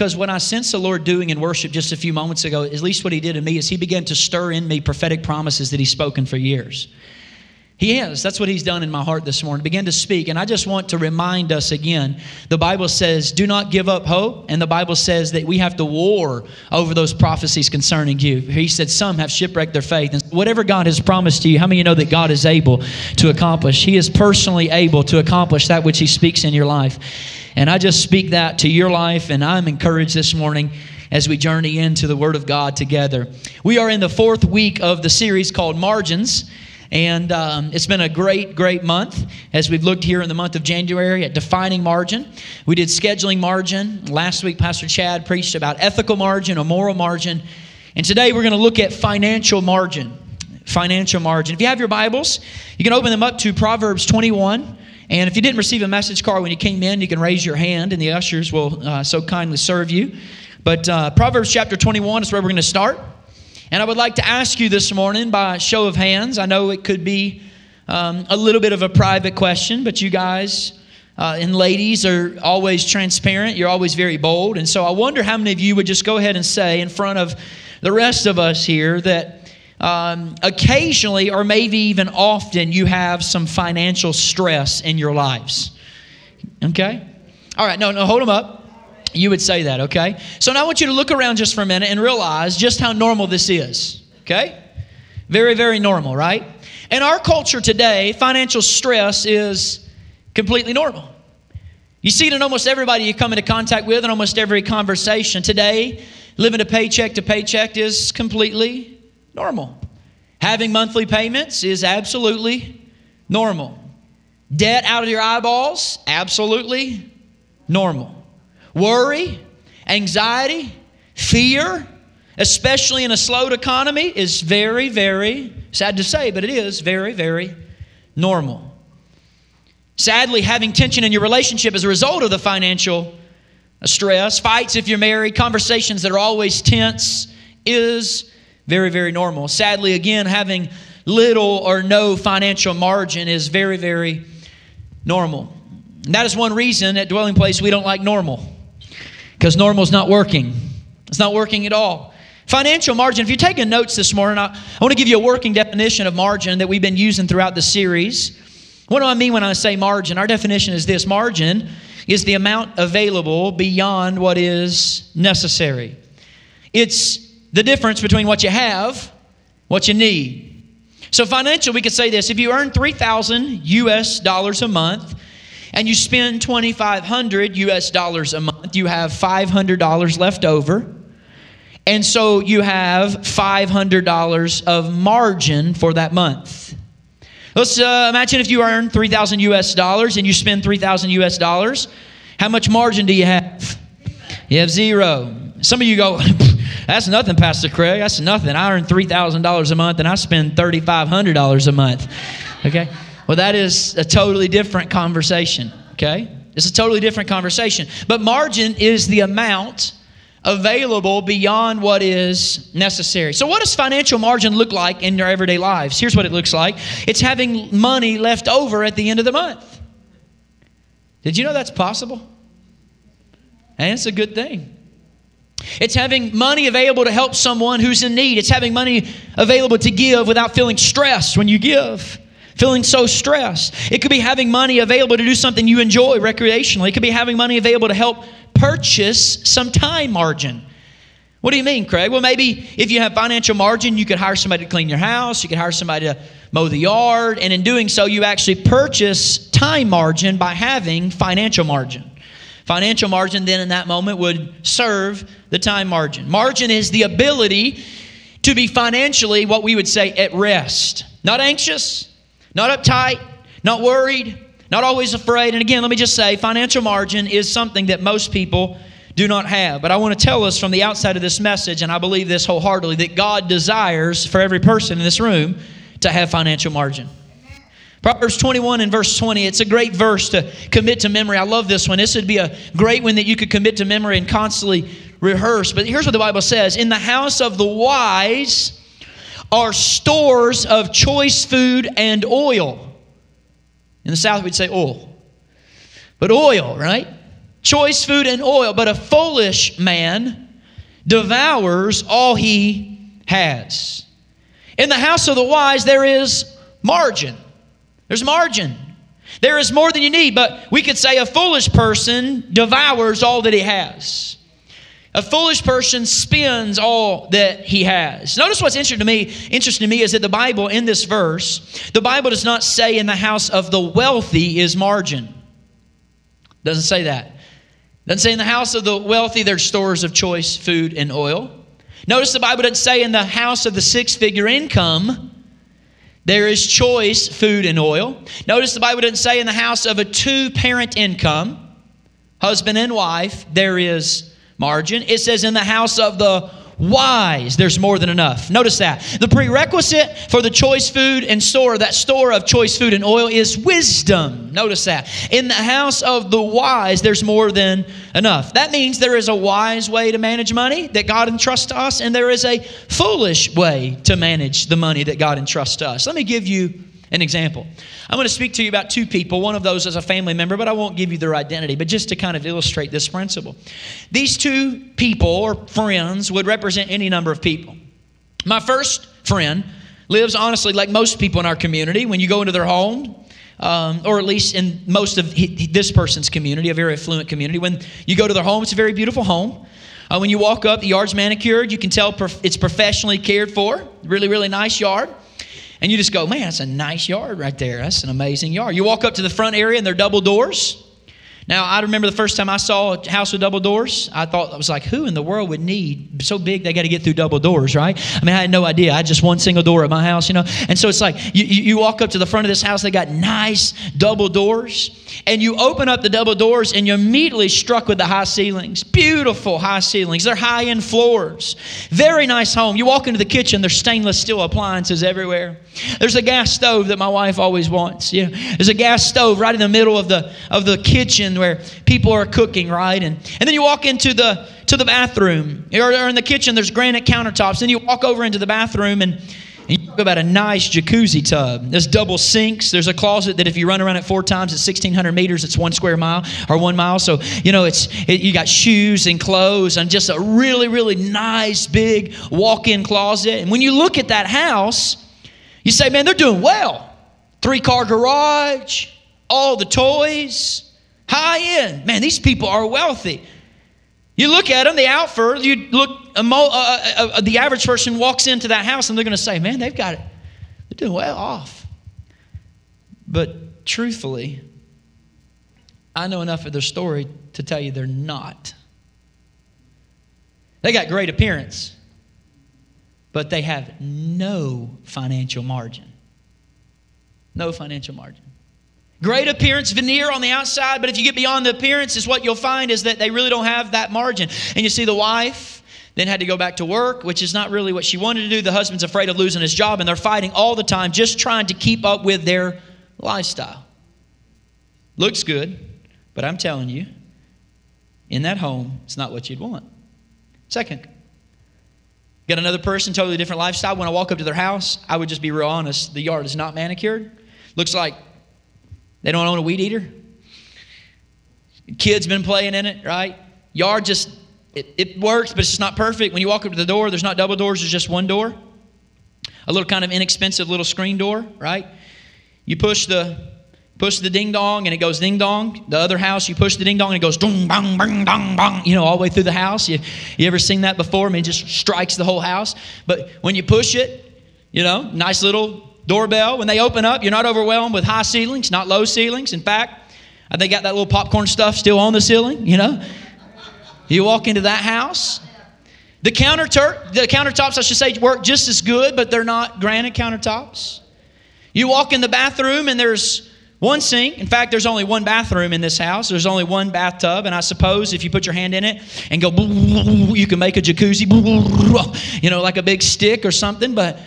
because what I sense the Lord doing in worship just a few moments ago, at least what He did in me, is He began to stir in me prophetic promises that He's spoken for years. He has. That's what he's done in my heart this morning. Begin to speak. And I just want to remind us again the Bible says, do not give up hope. And the Bible says that we have to war over those prophecies concerning you. He said, some have shipwrecked their faith. And whatever God has promised to you, how many you know that God is able to accomplish? He is personally able to accomplish that which he speaks in your life. And I just speak that to your life. And I'm encouraged this morning as we journey into the Word of God together. We are in the fourth week of the series called Margins. And um, it's been a great, great month as we've looked here in the month of January at defining margin. We did scheduling margin. Last week, Pastor Chad preached about ethical margin or moral margin. And today, we're going to look at financial margin. Financial margin. If you have your Bibles, you can open them up to Proverbs 21. And if you didn't receive a message card when you came in, you can raise your hand and the ushers will uh, so kindly serve you. But uh, Proverbs chapter 21 is where we're going to start. And I would like to ask you this morning by show of hands. I know it could be um, a little bit of a private question, but you guys uh, and ladies are always transparent. You're always very bold. And so I wonder how many of you would just go ahead and say in front of the rest of us here that um, occasionally or maybe even often you have some financial stress in your lives. Okay? All right, no, no, hold them up. You would say that, okay? So now I want you to look around just for a minute and realize just how normal this is, okay? Very, very normal, right? In our culture today, financial stress is completely normal. You see it in almost everybody you come into contact with, in almost every conversation. Today, living a paycheck to paycheck is completely normal. Having monthly payments is absolutely normal. Debt out of your eyeballs, absolutely normal. Worry, anxiety, fear, especially in a slowed economy, is very, very sad to say, but it is very, very normal. Sadly, having tension in your relationship as a result of the financial stress, fights if you're married, conversations that are always tense is very, very normal. Sadly, again, having little or no financial margin is very, very normal. And that is one reason at Dwelling Place we don't like normal because normal is not working. It's not working at all. Financial margin, if you're taking notes this morning, I, I want to give you a working definition of margin that we've been using throughout the series. What do I mean when I say margin? Our definition is this margin is the amount available beyond what is necessary. It's the difference between what you have, what you need. So, financial, we could say this if you earn 3,000 US dollars a month, and you spend 2500 US dollars a month, you have $500 left over. And so you have $500 of margin for that month. Let's uh, imagine if you earn 3000 US dollars and you spend 3000 US dollars. How much margin do you have? You have zero. Some of you go, that's nothing, Pastor Craig. That's nothing. I earn $3,000 a month and I spend $3,500 a month. Okay? Well, that is a totally different conversation, okay? It's a totally different conversation. But margin is the amount available beyond what is necessary. So, what does financial margin look like in your everyday lives? Here's what it looks like it's having money left over at the end of the month. Did you know that's possible? And it's a good thing. It's having money available to help someone who's in need. It's having money available to give without feeling stressed when you give feeling so stressed. It could be having money available to do something you enjoy recreationally. It could be having money available to help purchase some time margin. What do you mean, Craig? Well, maybe if you have financial margin, you could hire somebody to clean your house, you could hire somebody to mow the yard, and in doing so, you actually purchase time margin by having financial margin. Financial margin then in that moment would serve the time margin. Margin is the ability to be financially what we would say at rest, not anxious, not uptight, not worried, not always afraid. And again, let me just say financial margin is something that most people do not have. But I want to tell us from the outside of this message, and I believe this wholeheartedly, that God desires for every person in this room to have financial margin. Proverbs 21 and verse 20, it's a great verse to commit to memory. I love this one. This would be a great one that you could commit to memory and constantly rehearse. But here's what the Bible says In the house of the wise, are stores of choice food and oil. In the South, we'd say oil. But oil, right? choice food and oil, but a foolish man devours all he has. In the house of the wise, there is margin. There's margin. There is more than you need, but we could say a foolish person devours all that he has. A foolish person spends all that he has. Notice what's interesting to me, interesting to me is that the Bible in this verse, the Bible does not say in the house of the wealthy is margin. Doesn't say that. Doesn't say in the house of the wealthy there's stores of choice food and oil. Notice the Bible doesn't say in the house of the six figure income there is choice food and oil. Notice the Bible doesn't say in the house of a two parent income, husband and wife, there is margin. It says in the house of the wise, there's more than enough. Notice that. The prerequisite for the choice food and store, that store of choice food and oil, is wisdom. Notice that. In the house of the wise, there's more than enough. That means there is a wise way to manage money that God entrusts to us, and there is a foolish way to manage the money that God entrusts to us. Let me give you an example. I'm going to speak to you about two people. One of those is a family member, but I won't give you their identity, but just to kind of illustrate this principle. These two people or friends would represent any number of people. My first friend lives honestly like most people in our community. When you go into their home, um, or at least in most of this person's community, a very affluent community, when you go to their home, it's a very beautiful home. Uh, when you walk up, the yard's manicured. You can tell prof- it's professionally cared for. Really, really nice yard. And you just go, man, that's a nice yard right there. That's an amazing yard. You walk up to the front area and they're double doors. Now, I remember the first time I saw a house with double doors, I thought, I was like, who in the world would need so big they got to get through double doors, right? I mean, I had no idea. I had just one single door at my house, you know? And so it's like, you, you walk up to the front of this house, they got nice double doors, and you open up the double doors and you're immediately struck with the high ceilings. Beautiful high ceilings. They're high end floors. Very nice home. You walk into the kitchen, there's stainless steel appliances everywhere. There's a gas stove that my wife always wants. Yeah. There's a gas stove right in the middle of the of the kitchen where people are cooking, right? And and then you walk into the to the bathroom or, or in the kitchen. There's granite countertops. Then you walk over into the bathroom and. And you talk about a nice jacuzzi tub. There's double sinks. There's a closet that if you run around it four times, it's 1,600 meters. It's one square mile or one mile. So you know it's it, you got shoes and clothes and just a really really nice big walk-in closet. And when you look at that house, you say, man, they're doing well. Three car garage, all the toys, high end. Man, these people are wealthy. You look at them, the outfit, you look, uh, uh, uh, the average person walks into that house and they're going to say, man, they've got it. They're doing well off. But truthfully, I know enough of their story to tell you they're not. They got great appearance but they have no financial margin. No financial margin. Great appearance, veneer on the outside, but if you get beyond the appearance, is what you'll find is that they really don't have that margin. And you see the wife then had to go back to work, which is not really what she wanted to do. The husband's afraid of losing his job, and they're fighting all the time, just trying to keep up with their lifestyle. Looks good, but I'm telling you, in that home, it's not what you'd want. Second, Got another person, totally different lifestyle. When I walk up to their house, I would just be real honest. The yard is not manicured. Looks like they don't own a weed eater. Kids been playing in it, right? Yard just it, it works, but it's just not perfect. When you walk up to the door, there's not double doors, there's just one door. A little kind of inexpensive little screen door, right? You push the push the ding dong and it goes ding dong. The other house, you push the ding dong and it goes dong, bang, bang, dong, bang, you know, all the way through the house. You, you ever seen that before? I mean, it just strikes the whole house. But when you push it, you know, nice little doorbell. When they open up, you're not overwhelmed with high ceilings, not low ceilings. In fact, they got that little popcorn stuff still on the ceiling, you know. You walk into that house. The counter the countertops, I should say, work just as good, but they're not granite countertops. You walk in the bathroom and there's one sink. In fact, there's only one bathroom in this house. There's only one bathtub, and I suppose if you put your hand in it and go, you can make a jacuzzi, you know, like a big stick or something. But,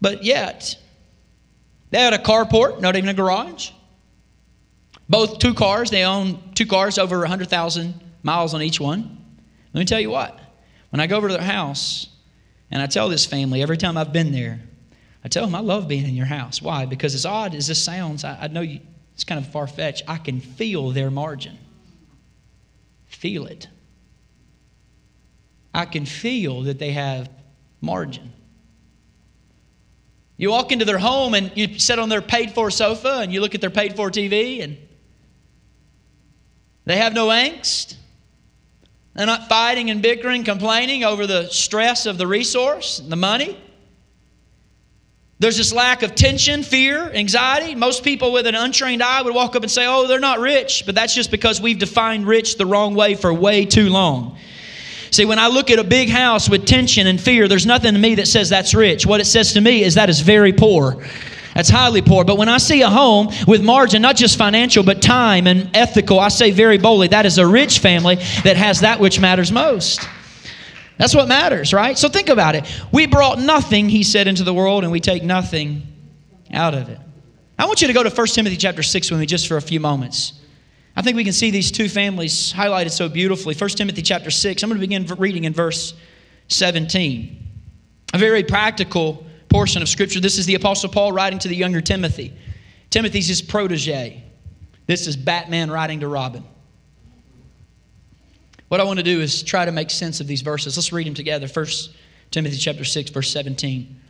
but yet, they had a carport, not even a garage. Both two cars. They own two cars over 100,000 miles on each one. Let me tell you what. When I go over to their house, and I tell this family every time I've been there, I tell them I love being in your house. Why? Because as odd as this sounds, I, I know you, it's kind of far fetched. I can feel their margin. feel it. I can feel that they have margin. You walk into their home and you sit on their paid for sofa and you look at their paid for TV and they have no angst. They're not fighting and bickering, complaining over the stress of the resource, and the money. There's this lack of tension, fear, anxiety. Most people with an untrained eye would walk up and say, Oh, they're not rich. But that's just because we've defined rich the wrong way for way too long. See, when I look at a big house with tension and fear, there's nothing to me that says that's rich. What it says to me is that is very poor. That's highly poor. But when I see a home with margin, not just financial, but time and ethical, I say very boldly, that is a rich family that has that which matters most. That's what matters, right? So think about it. We brought nothing, he said, into the world, and we take nothing out of it. I want you to go to 1 Timothy chapter 6 with me just for a few moments. I think we can see these two families highlighted so beautifully. 1 Timothy chapter 6. I'm going to begin reading in verse 17. A very practical portion of Scripture. This is the Apostle Paul writing to the younger Timothy. Timothy's his protege. This is Batman writing to Robin. What I want to do is try to make sense of these verses. Let's read them together. First Timothy chapter 6, verse 17.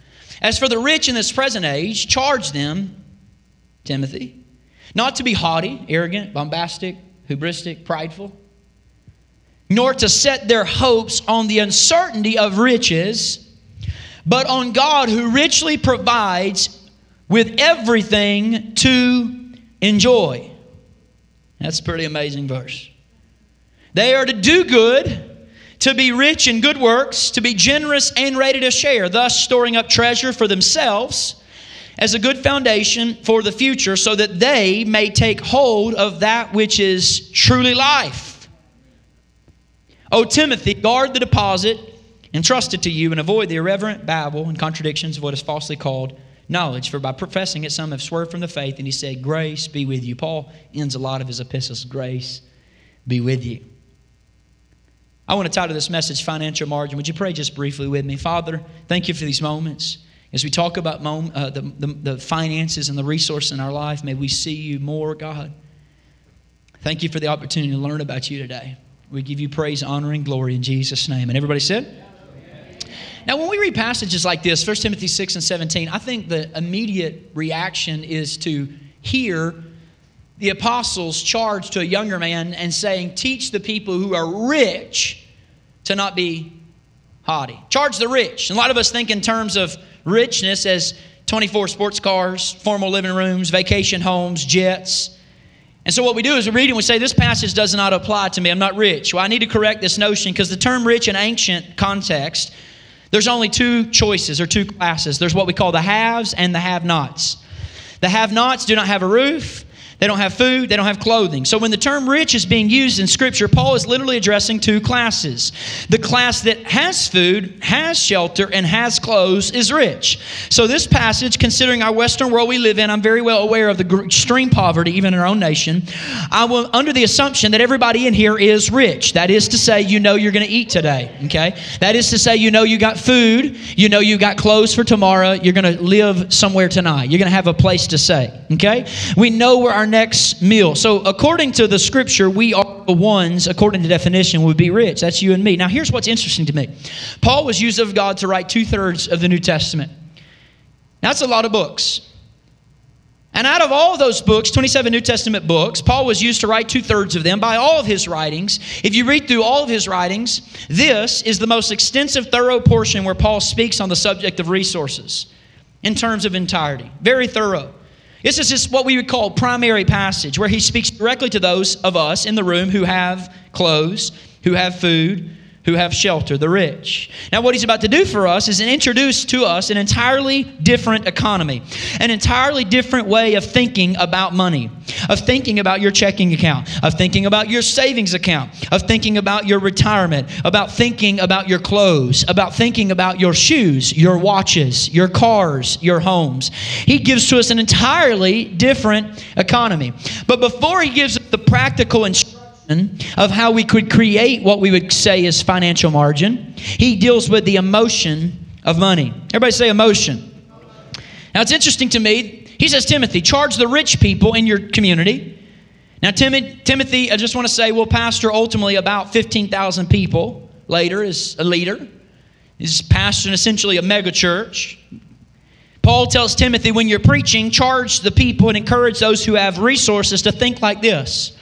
As for the rich in this present age, charge them, Timothy, not to be haughty, arrogant, bombastic, hubristic, prideful, nor to set their hopes on the uncertainty of riches, but on God who richly provides with everything to enjoy. That's a pretty amazing verse. They are to do good, to be rich in good works, to be generous and ready to share, thus storing up treasure for themselves as a good foundation for the future, so that they may take hold of that which is truly life. O Timothy, guard the deposit entrusted to you and avoid the irreverent babble and contradictions of what is falsely called knowledge, for by professing it, some have swerved from the faith. And he said, Grace be with you. Paul ends a lot of his epistles, Grace be with you. I want to title this message Financial Margin. Would you pray just briefly with me? Father, thank you for these moments. As we talk about mom, uh, the, the, the finances and the resource in our life, may we see you more, God. Thank you for the opportunity to learn about you today. We give you praise, honor, and glory in Jesus' name. And everybody said? Now, when we read passages like this, 1 Timothy 6 and 17, I think the immediate reaction is to hear the apostles charge to a younger man and saying, Teach the people who are rich to not be haughty. Charge the rich. And a lot of us think in terms of richness as 24 sports cars, formal living rooms, vacation homes, jets. And so what we do is we read and we say, This passage does not apply to me. I'm not rich. Well, I need to correct this notion because the term rich in ancient context, there's only two choices or two classes. There's what we call the haves and the have nots. The have nots do not have a roof, they don't have food, they don't have clothing. So when the term rich is being used in Scripture, Paul is literally addressing two classes. The class that has food, has shelter, and has clothes is rich. So this passage, considering our Western world we live in, I'm very well aware of the extreme poverty, even in our own nation. I will, under the assumption that everybody in here is rich. That is to say, you know you're going to eat today, okay? That is to say, you know you got food, you know you got clothes for tomorrow, you're going to live somewhere tonight, you're going to have a place to stay, okay? We know where our our next meal. So, according to the scripture, we are the ones, according to definition, would be rich. That's you and me. Now, here's what's interesting to me Paul was used of God to write two thirds of the New Testament. That's a lot of books. And out of all those books, 27 New Testament books, Paul was used to write two thirds of them by all of his writings. If you read through all of his writings, this is the most extensive, thorough portion where Paul speaks on the subject of resources in terms of entirety. Very thorough. This is just what we would call primary passage, where he speaks directly to those of us in the room who have clothes, who have food, who have shelter, the rich. Now, what he's about to do for us is introduce to us an entirely different economy, an entirely different way of thinking about money, of thinking about your checking account, of thinking about your savings account, of thinking about your retirement, about thinking about your clothes, about thinking about your shoes, your watches, your cars, your homes. He gives to us an entirely different economy. But before he gives the practical instruction, of how we could create what we would say is financial margin. He deals with the emotion of money. Everybody say emotion. Now it's interesting to me. He says, Timothy, charge the rich people in your community Now, Timothy, I just want to say, will pastor ultimately about 15,000 people later as a leader. He's pastoring essentially a mega church. Paul tells Timothy, when you're preaching, charge the people and encourage those who have resources to think like this.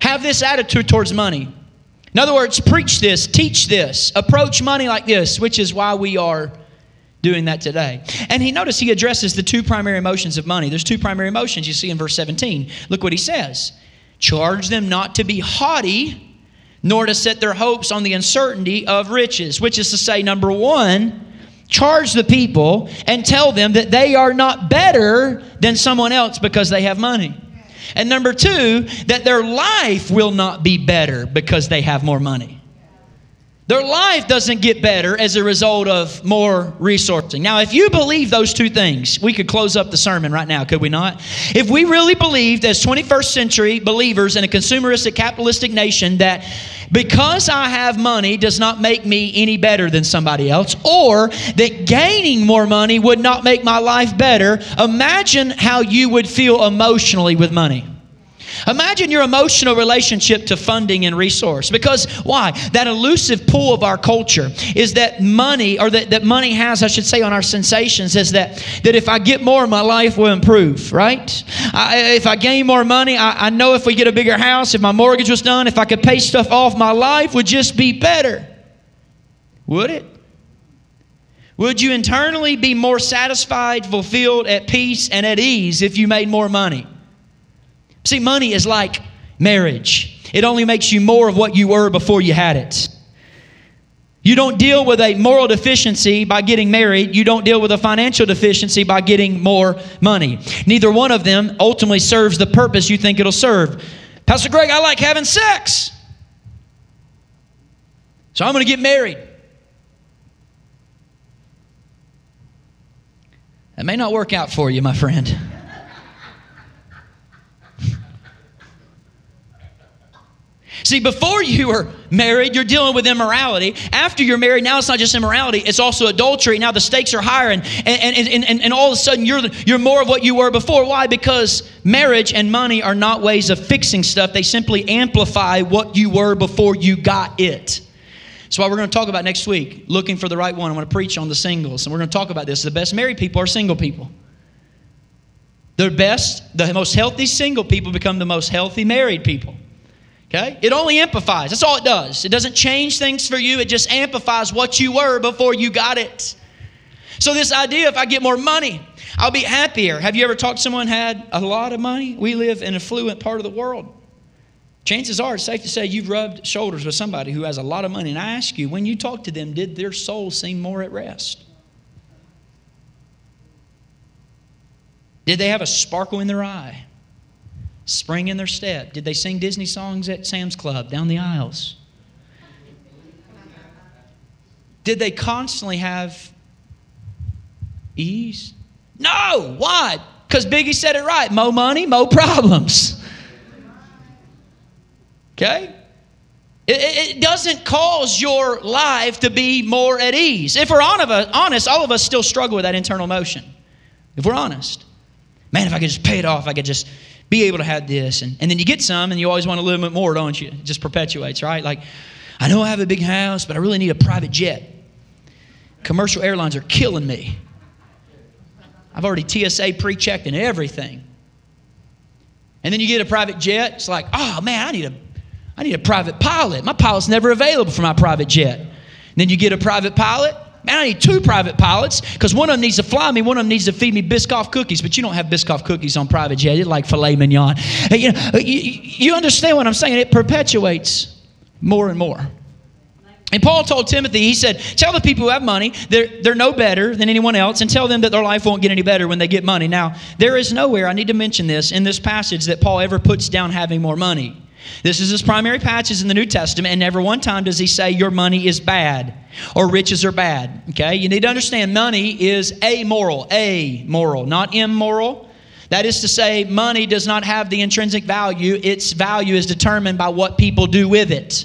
Have this attitude towards money. In other words, preach this, teach this, approach money like this, which is why we are doing that today. And he notice he addresses the two primary emotions of money. There's two primary emotions you see in verse 17. Look what he says. Charge them not to be haughty, nor to set their hopes on the uncertainty of riches, which is to say number 1, charge the people and tell them that they are not better than someone else because they have money. And number 2, that their life will not be better because they have more money. Their life doesn't get better as a result of more resourcing. Now, if you believe those two things, we could close up the sermon right now, could we not? If we really believed as 21st century believers in a consumeristic capitalistic nation that because I have money does not make me any better than somebody else, or that gaining more money would not make my life better, imagine how you would feel emotionally with money. Imagine your emotional relationship to funding and resource. Because why? That elusive pull of our culture is that money, or that, that money has, I should say, on our sensations, is that, that if I get more, my life will improve, right? I, if I gain more money, I, I know if we get a bigger house, if my mortgage was done, if I could pay stuff off, my life would just be better. Would it? Would you internally be more satisfied, fulfilled, at peace, and at ease if you made more money? See, money is like marriage, it only makes you more of what you were before you had it. You don't deal with a moral deficiency by getting married. You don't deal with a financial deficiency by getting more money. Neither one of them ultimately serves the purpose you think it'll serve. Pastor Craig, I like having sex. So I'm going to get married. That may not work out for you, my friend. See, before you were married, you're dealing with immorality. After you're married, now it's not just immorality, it's also adultery. Now the stakes are higher, and, and, and, and, and all of a sudden you're, you're more of what you were before. Why? Because marriage and money are not ways of fixing stuff, they simply amplify what you were before you got it. That's what we're going to talk about next week, looking for the right one. I'm going to preach on the singles, and we're going to talk about this. The best married people are single people. The best, the most healthy single people become the most healthy married people. Okay? It only amplifies. That's all it does. It doesn't change things for you, it just amplifies what you were before you got it. So, this idea if I get more money, I'll be happier. Have you ever talked to someone had a lot of money? We live in an affluent part of the world. Chances are, it's safe to say you've rubbed shoulders with somebody who has a lot of money. And I ask you, when you talk to them, did their soul seem more at rest? Did they have a sparkle in their eye? Spring in their step? Did they sing Disney songs at Sam's Club down the aisles? Did they constantly have ease? No. Why? Because Biggie said it right more money, more problems. Okay? It, it, doesn't cause your life to be more at ease. If we're honest, all of us still struggle with that internal motion. If we're honest. Man, if I could just pay it off, I could just be able to have this. And, and then you get some and you always want a little bit more, don't you? It just perpetuates, right? Like, I know I have a big house, but I really need a private jet. Commercial airlines are killing me. I've already TSA pre checked and everything. And then you get a private jet, it's like, oh man, I need a, I need a private pilot. My pilot's never available for my private jet. And then you get a private pilot, Man, I need two private pilots because one of them needs to fly me, one of them needs to feed me Biscoff cookies. But you don't have Biscoff cookies on private jet. It's like filet mignon. You, know, uh, you, you understand what I'm saying? It perpetuates more and more. And Paul told Timothy, he said, Tell the people who have money they're, they're no better than anyone else, and tell them that their life won't get any better when they get money. Now, there is nowhere, I need to mention this, in this passage that Paul ever puts down having more money. This is his primary passage in the New Testament, and never one time does he say your money is bad or riches are bad. Okay? You need to understand money is amoral, amoral, not immoral. That is to say, money does not have the intrinsic value, its value is determined by what people do with it.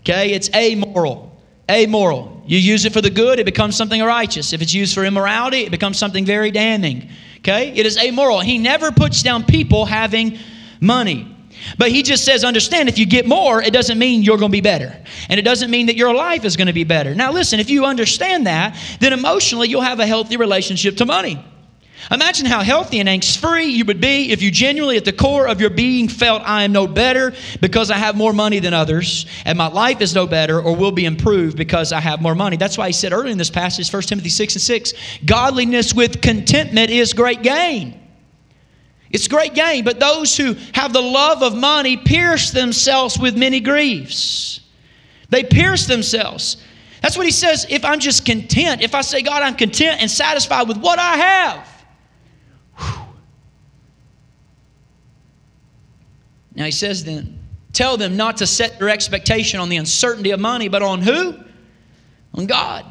Okay? It's amoral. Amoral. You use it for the good, it becomes something righteous. If it's used for immorality, it becomes something very damning. Okay? It is amoral. He never puts down people having money. But he just says, understand, if you get more, it doesn't mean you're going to be better. And it doesn't mean that your life is going to be better. Now, listen, if you understand that, then emotionally you'll have a healthy relationship to money. Imagine how healthy and angst free you would be if you genuinely, at the core of your being, felt, I am no better because I have more money than others, and my life is no better or will be improved because I have more money. That's why he said earlier in this passage, 1 Timothy 6 and 6, godliness with contentment is great gain. It's great gain, but those who have the love of money pierce themselves with many griefs. They pierce themselves. That's what he says. If I'm just content, if I say, God, I'm content and satisfied with what I have. Whew. Now he says then, tell them not to set their expectation on the uncertainty of money, but on who? On God.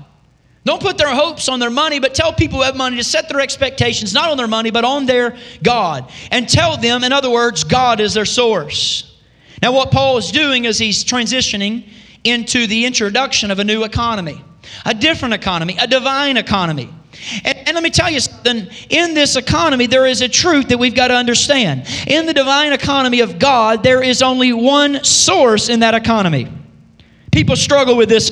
Don't put their hopes on their money, but tell people who have money to set their expectations not on their money, but on their God. And tell them, in other words, God is their source. Now, what Paul is doing is he's transitioning into the introduction of a new economy, a different economy, a divine economy. And, and, let me tell you something in this economy, there is a truth that we've got to understand. In the divine economy of God, there is only one source in that economy. People struggle with this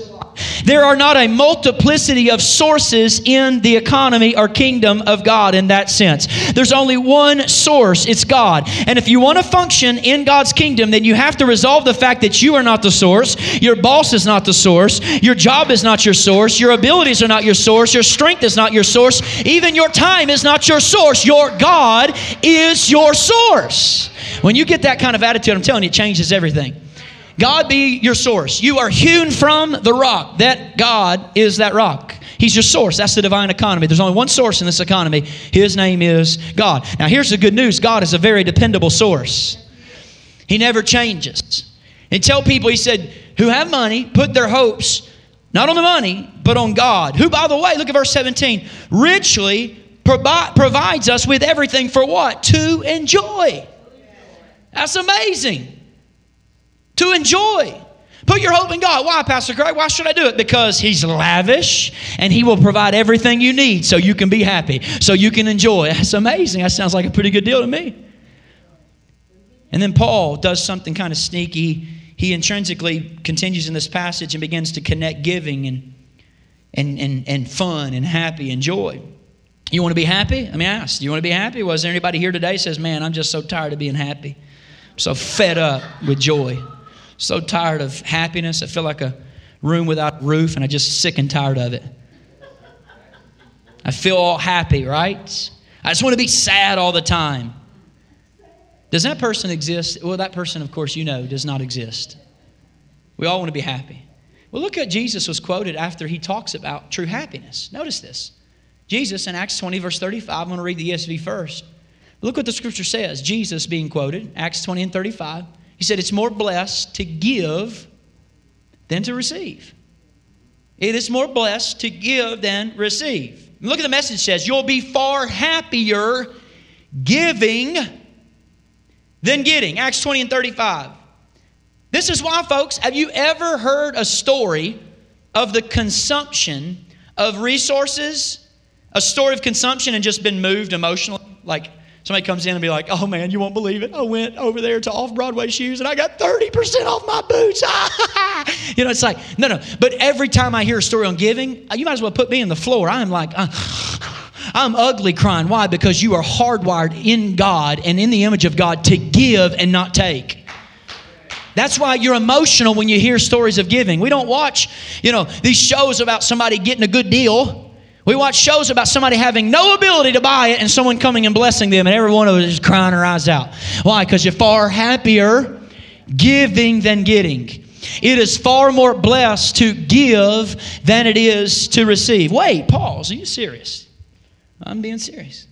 there are not a multiplicity of sources in the economy or kingdom of God in that sense. There's only one source, it's God. And if you want to function in God's kingdom, then you have to resolve the fact that you are not the source, your boss is not the source, your job is not your source, your abilities are not your source, your strength is not your source, even your time is not your source. Your God is your source. When you get that kind of attitude, I'm telling you, it changes everything. God be your source. You are hewn from the rock. That God is that rock. He's your source. That's the divine economy. There's only one source in this economy. His name is God. Now, here's the good news God is a very dependable source, He never changes. And tell people, He said, who have money, put their hopes not on the money, but on God. Who, by the way, look at verse 17, richly provi- provides us with everything for what? To enjoy. That's amazing to enjoy. Put your hope in God. Why, Pastor Craig? Why should I do it? Because He's lavish and He will provide everything you need so you can be happy, so you can enjoy. That's amazing. That sounds like a pretty good deal to me. And then Paul does something kind of sneaky. He intrinsically continues in this passage and begins to connect giving and, and, and, and fun and happy and joy. You want to be happy? Let me ask. Do you want to be happy? Was there anybody here today says, Man, I'm just so tired of being happy? I'm so fed up with joy so tired of happiness. I feel like a room without a roof, and I'm just sick and tired of it. I feel all happy, right? I just want to be sad all the time. Does that person exist? Well, that person, of course, you know, does not exist. We all want to be happy. Well, look at Jesus was quoted after he talks about true happiness. Notice this. Jesus in Acts 20, verse 35, I'm going to read the ESV first. Look what the scripture says. Jesus being quoted, Acts 20 and 35. He said, It's more blessed to give than to receive. It is more blessed to give than receive. Look at the message says, You'll be far happier giving than getting. Acts 20 and 35. This is why, folks, have you ever heard a story of the consumption of resources? A story of consumption and just been moved emotionally? Like, Somebody comes in and be like, oh man, you won't believe it. I went over there to off Broadway shoes and I got 30% off my boots. you know, it's like, no, no. But every time I hear a story on giving, you might as well put me in the floor. I'm like, uh, I'm ugly crying. Why? Because you are hardwired in God and in the image of God to give and not take. That's why you're emotional when you hear stories of giving. We don't watch, you know, these shows about somebody getting a good deal. We watch shows about somebody having no ability to buy it and someone coming and blessing them, and every one of us is crying her eyes out. Why? Because you're far happier giving than getting. It is far more blessed to give than it is to receive. Wait, pause. Are you serious? I'm being serious.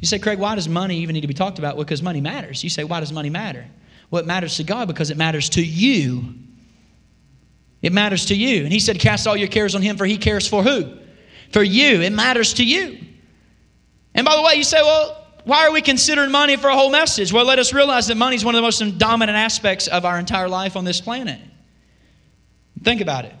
You say, Craig, why does money even need to be talked about? Well, because money matters. You say, why does money matter? Well, it matters to God because it matters to you. It matters to you. And He said, Cast all your cares on Him, for He cares for who? For you. It matters to you. And by the way, you say, well, why are we considering money for a whole message? Well, let us realize that money is one of the most dominant aspects of our entire life on this planet. Think about it.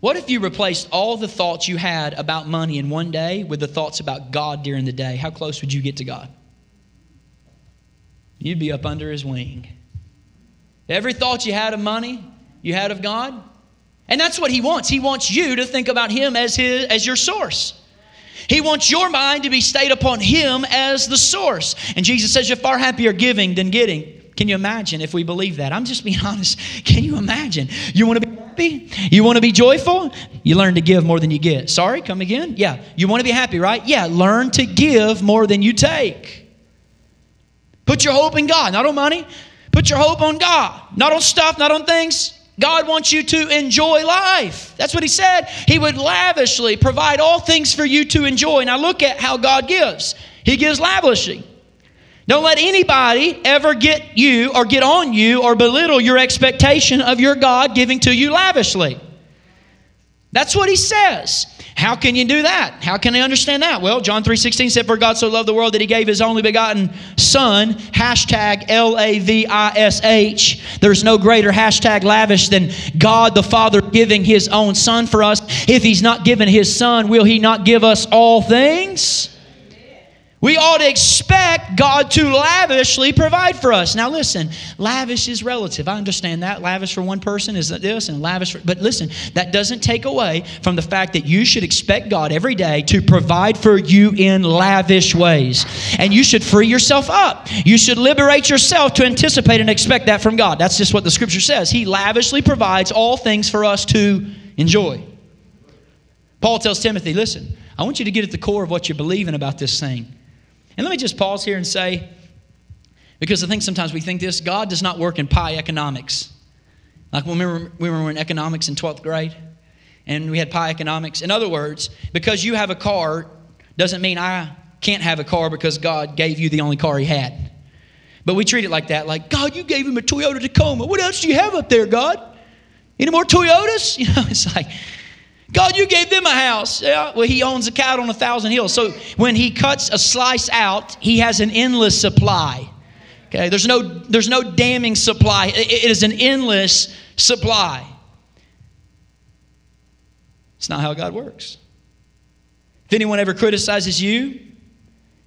What if you replaced all the thoughts you had about money in one day with the thoughts about God during the day? How close would you get to God? you'd be up under his wing. Every thought you had of money, you had of God. And that's what he wants. He wants you to think about him as his as your source. He wants your mind to be stayed upon him as the source. And Jesus says you're far happier giving than getting. Can you imagine if we believe that? I'm just being honest. Can you imagine? You want to be happy? You want to be joyful? You learn to give more than you get. Sorry, come again? Yeah. You want to be happy, right? Yeah. Learn to give more than you take. Put your hope in God, not on money. Put your hope on God, not on stuff, not on things. God wants you to enjoy life. That's what He said. He would lavishly provide all things for you to enjoy. Now, look at how God gives. He gives lavishly. Don't let anybody ever get you or get on you or belittle your expectation of your God giving to you lavishly. That's what he says. How can you do that? How can I understand that? Well, John 3.16 said, For God so loved the world that he gave his only begotten son, hashtag L-A-V-I-S-H. There's no greater hashtag lavish than God the Father giving his own son for us. If he's not given his son, will he not give us all things? We ought to expect God to lavishly provide for us. Now, listen, lavish is relative. I understand that. Lavish for one person is this, and lavish for, but listen, that doesn't take away from the fact that you should expect God every day to provide for you in lavish ways. And you should free yourself up. You should liberate yourself to anticipate and expect that from God. That's just what the scripture says. He lavishly provides all things for us to enjoy. Paul tells Timothy, listen, I want you to get at the core of what you're believing about this thing. And let me just pause here and say, because I think sometimes we think this God does not work in pie economics. Like when we were, we were in economics in 12th grade and we had pie economics. In other words, because you have a car doesn't mean I can't have a car because God gave you the only car He had. But we treat it like that like, God, you gave him a Toyota Tacoma. What else do you have up there, God? Any more Toyotas? You know, it's like, God, you gave them a house. Yeah, well, he owns a cattle on a thousand hills. So when he cuts a slice out, he has an endless supply. Okay, there's no, there's no damning supply. it is an endless supply. It's not how God works. If anyone ever criticizes you,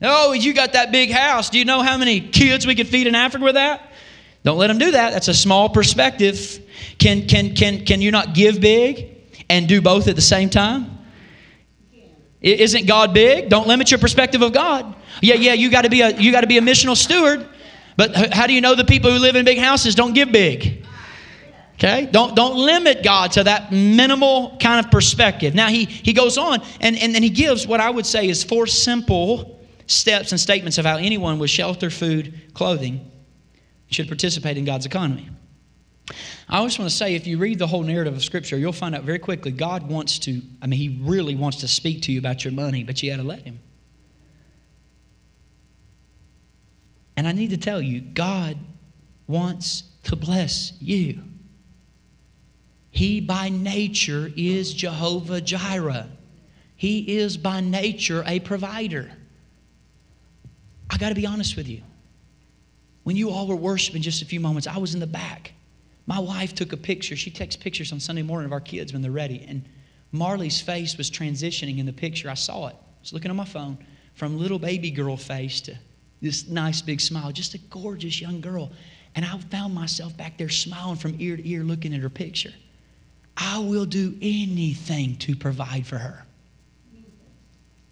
oh, you got that big house. Do you know how many kids we could feed in Africa with that? Don't let them do that. That's a small perspective. Can, can, can, can you not give big? And do both at the same time? Isn't God big? Don't limit your perspective of God. Yeah, yeah, you got to be a you got to be a missional steward. But how do you know the people who live in big houses don't give big? Okay? Don't don't limit God to that minimal kind of perspective. Now he he goes on and, and then he gives what I would say is four simple steps and statements of how anyone with shelter, food, clothing should participate in God's economy. I just want to say if you read the whole narrative of Scripture, you'll find out very quickly God wants to, I mean, He really wants to speak to you about your money, but you got to let Him. And I need to tell you, God wants to bless you. He by nature is Jehovah Jireh. He is by nature a provider. I got to be honest with you. When you all were worshiping just a few moments, I was in the back. My wife took a picture. She takes pictures on Sunday morning of our kids when they're ready. And Marley's face was transitioning in the picture. I saw it. I was looking on my phone from little baby girl face to this nice big smile, just a gorgeous young girl. And I found myself back there smiling from ear to ear looking at her picture. I will do anything to provide for her.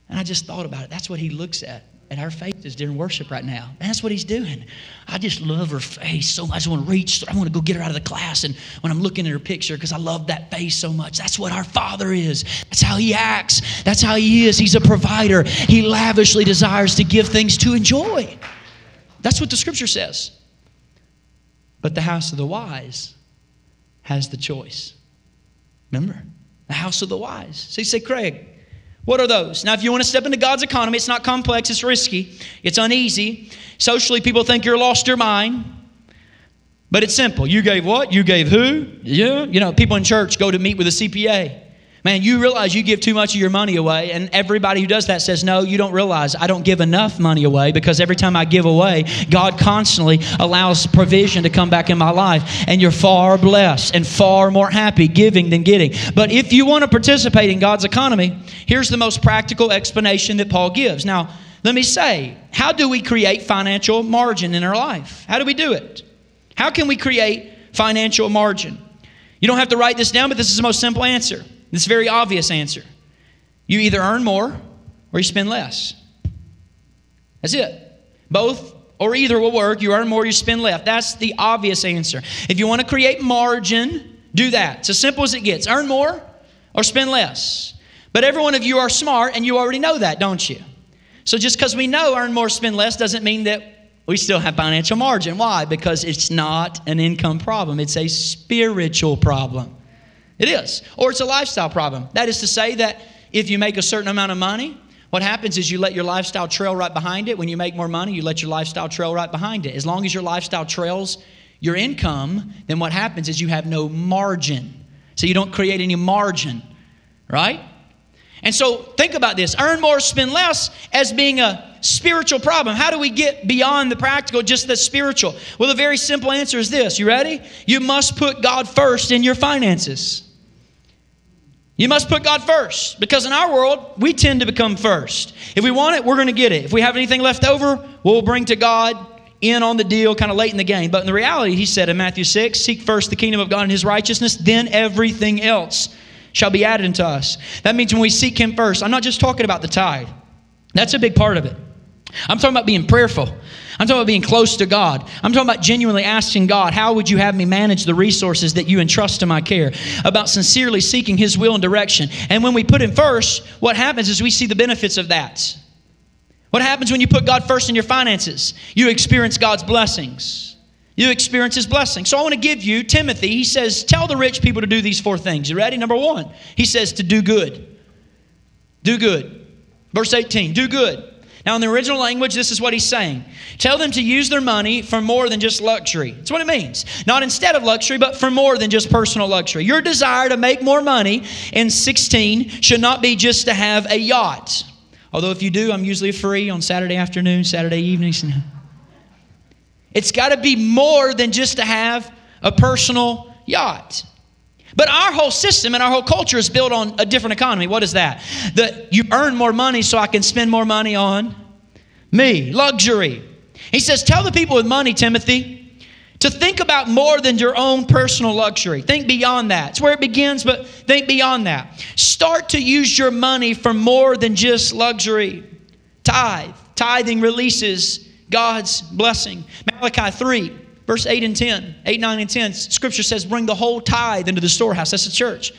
And I just thought about it. That's what he looks at at our is during worship right now. And that's what he's doing. I just love her face so much. I want to reach, I want to go get her out of the class. And when I'm looking at her picture, because I love that face so much, that's what our Father is. That's how he acts. That's how he is. He's a provider. He lavishly desires to give things to enjoy. That's what the scripture says. But the house of the wise has the choice. Remember? The house of the wise. So you say, Craig, what are those? Now, if you want to step into God's economy, it's not complex, it's risky, it's uneasy. Socially, people think you're lost your mind. But it's simple. You gave what? You gave who? Yeah. You know, people in church go to meet with a CPA. Man, you realize you give too much of your money away, and everybody who does that says, No, you don't realize I don't give enough money away because every time I give away, God constantly allows provision to come back in my life, and you're far blessed and far more happy giving than getting. But if you want to participate in God's economy, here's the most practical explanation that Paul gives. Now, let me say, how do we create financial margin in our life? How do we do it? How can we create financial margin? You don't have to write this down, but this is the most simple answer. This very obvious answer. You either earn more or you spend less. That's it. Both or either will work. You earn more, you spend less. That's the obvious answer. If you want to create margin, do that. It's as simple as it gets. Earn more or spend less. But every one of you are smart and you already know that, don't you? So just because we know earn more, spend less doesn't mean that we still have financial margin. Why? Because it's not an income problem, it's a spiritual problem. It is. Or it's a lifestyle problem. That is to say that if you make a certain amount of money, what happens is you let your lifestyle trail right behind it. When you make more money, you let your lifestyle trail right behind it. As long as your lifestyle trails your income, then what happens is you have no margin. So you don't create any margin, right? And so think about this earn more, spend less as being a spiritual problem. How do we get beyond the practical, just the spiritual? Well, the very simple answer is this. You ready? You must put God first in your finances. You must put God first because in our world, we tend to become first. If we want it, we're going to get it. If we have anything left over, we'll bring to God in on the deal kind of late in the game. But in the reality, he said in Matthew 6 Seek first the kingdom of God and his righteousness, then everything else shall be added unto us. That means when we seek him first, I'm not just talking about the tithe, that's a big part of it. I'm talking about being prayerful. I'm talking about being close to God. I'm talking about genuinely asking God, how would you have me manage the resources that you entrust to my care? About sincerely seeking His will and direction. And when we put Him first, what happens is we see the benefits of that. What happens when you put God first in your finances? You experience God's blessings. You experience His blessings. So I want to give you Timothy. He says, Tell the rich people to do these four things. You ready? Number one, he says to do good. Do good. Verse 18, do good. Now, in the original language, this is what he's saying Tell them to use their money for more than just luxury. That's what it means. Not instead of luxury, but for more than just personal luxury. Your desire to make more money in 16 should not be just to have a yacht. Although, if you do, I'm usually free on Saturday afternoon, Saturday evenings. It's got to be more than just to have a personal yacht. But our whole system and our whole culture is built on a different economy. What is that? That you earn more money so I can spend more money on me. Luxury. He says, Tell the people with money, Timothy, to think about more than your own personal luxury. Think beyond that. It's where it begins, but think beyond that. Start to use your money for more than just luxury. Tithe. Tithing releases God's blessing. Malachi 3 Verse 8 and 10, 8, 9, and 10, scripture says, Bring the whole tithe into the storehouse. That's the church.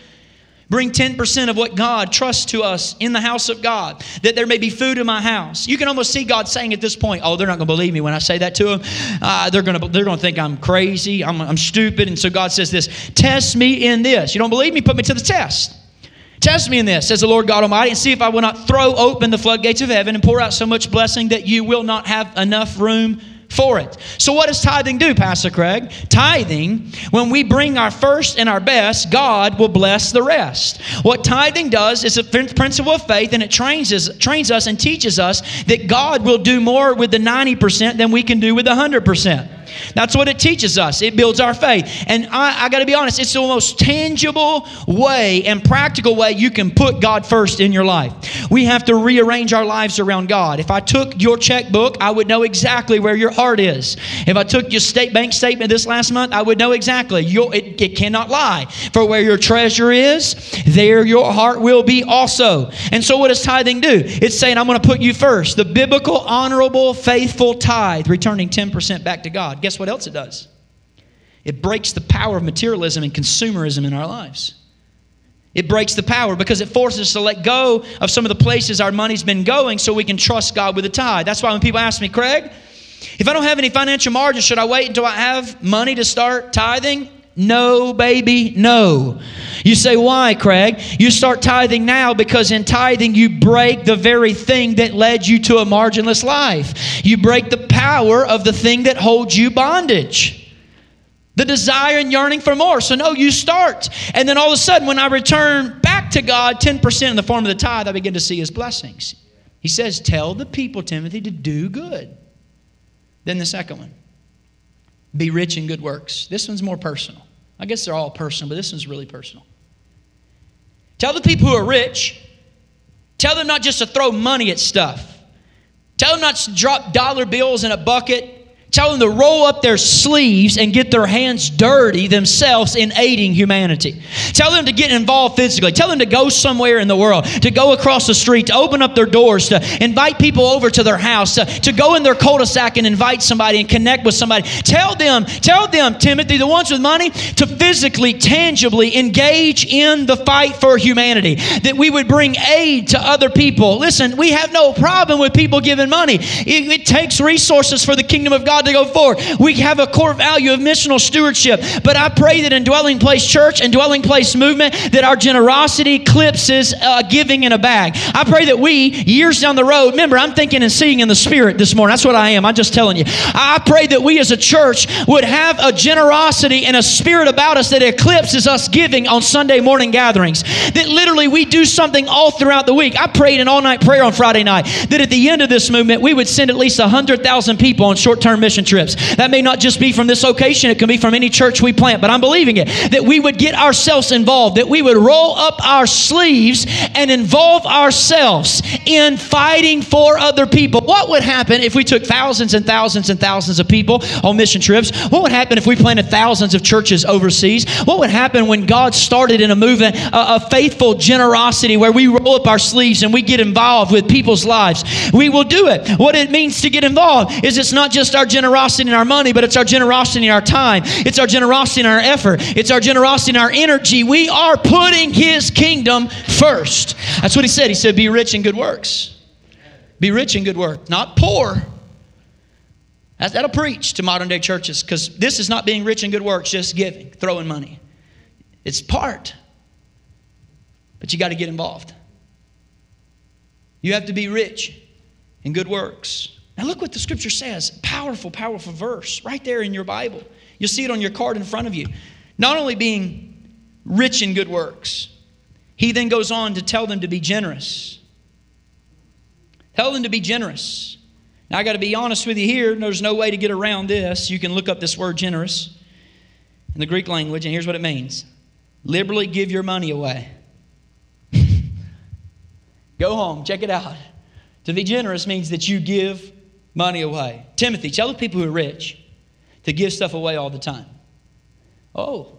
Bring 10% of what God trusts to us in the house of God, that there may be food in my house. You can almost see God saying at this point, Oh, they're not going to believe me when I say that to them. Uh, they're going to they're think I'm crazy, I'm, I'm stupid. And so God says this Test me in this. You don't believe me? Put me to the test. Test me in this, says the Lord God Almighty, and see if I will not throw open the floodgates of heaven and pour out so much blessing that you will not have enough room for it. So, what does tithing do, Pastor Craig? Tithing, when we bring our first and our best, God will bless the rest. What tithing does is a principle of faith, and it trains us, trains us and teaches us that God will do more with the 90% than we can do with the 100%. That's what it teaches us. It builds our faith. And I, I got to be honest, it's the most tangible way and practical way you can put God first in your life. We have to rearrange our lives around God. If I took your checkbook, I would know exactly where your heart is. If I took your state bank statement this last month, I would know exactly. It, it cannot lie. For where your treasure is, there your heart will be also. And so, what does tithing do? It's saying, I'm going to put you first. The biblical, honorable, faithful tithe, returning 10% back to God. Guess what else it does? It breaks the power of materialism and consumerism in our lives. It breaks the power because it forces us to let go of some of the places our money's been going so we can trust God with a tithe. That's why when people ask me, Craig, if I don't have any financial margin, should I wait until I have money to start tithing? No, baby, no. You say, why, Craig? You start tithing now because in tithing you break the very thing that led you to a marginless life. You break the power of the thing that holds you bondage. The desire and yearning for more. So, no, you start. And then all of a sudden, when I return back to God 10% in the form of the tithe, I begin to see his blessings. He says, Tell the people, Timothy, to do good. Then the second one be rich in good works. This one's more personal. I guess they're all personal, but this one's really personal. Tell the people who are rich, tell them not just to throw money at stuff. Tell them not to drop dollar bills in a bucket. Tell them to roll up their sleeves and get their hands dirty themselves in aiding humanity. Tell them to get involved physically. Tell them to go somewhere in the world, to go across the street, to open up their doors, to invite people over to their house, to, to go in their cul-de-sac and invite somebody and connect with somebody. Tell them, tell them, Timothy, the ones with money, to physically, tangibly engage in the fight for humanity. That we would bring aid to other people. Listen, we have no problem with people giving money. It, it takes resources for the kingdom of God God to go forward. We have a core value of missional stewardship. But I pray that in Dwelling Place Church and Dwelling Place Movement, that our generosity eclipses uh, giving in a bag. I pray that we, years down the road, remember, I'm thinking and seeing in the Spirit this morning. That's what I am. I'm just telling you. I pray that we as a church would have a generosity and a spirit about us that eclipses us giving on Sunday morning gatherings. That literally we do something all throughout the week. I prayed an all night prayer on Friday night that at the end of this movement, we would send at least 100,000 people on short term mission trips. That may not just be from this location, it can be from any church we plant, but I'm believing it that we would get ourselves involved, that we would roll up our sleeves and involve ourselves in fighting for other people. What would happen if we took thousands and thousands and thousands of people on mission trips? What would happen if we planted thousands of churches overseas? What would happen when God started in a movement, a faithful generosity where we roll up our sleeves and we get involved with people's lives? We will do it. What it means to get involved is it's not just our generosity generosity in our money, but it's our generosity in our time. It's our generosity in our effort. It's our generosity in our energy. We are putting His kingdom first. That's what He said. He said, Be rich in good works. Be rich in good work, not poor. That'll preach to modern day churches because this is not being rich in good works, just giving, throwing money. It's part, but you got to get involved. You have to be rich in good works. Now, look what the scripture says. Powerful, powerful verse right there in your Bible. You'll see it on your card in front of you. Not only being rich in good works, he then goes on to tell them to be generous. Tell them to be generous. Now, I got to be honest with you here. There's no way to get around this. You can look up this word generous in the Greek language, and here's what it means liberally give your money away. Go home, check it out. To be generous means that you give money away. Timothy, tell the people who are rich to give stuff away all the time. Oh,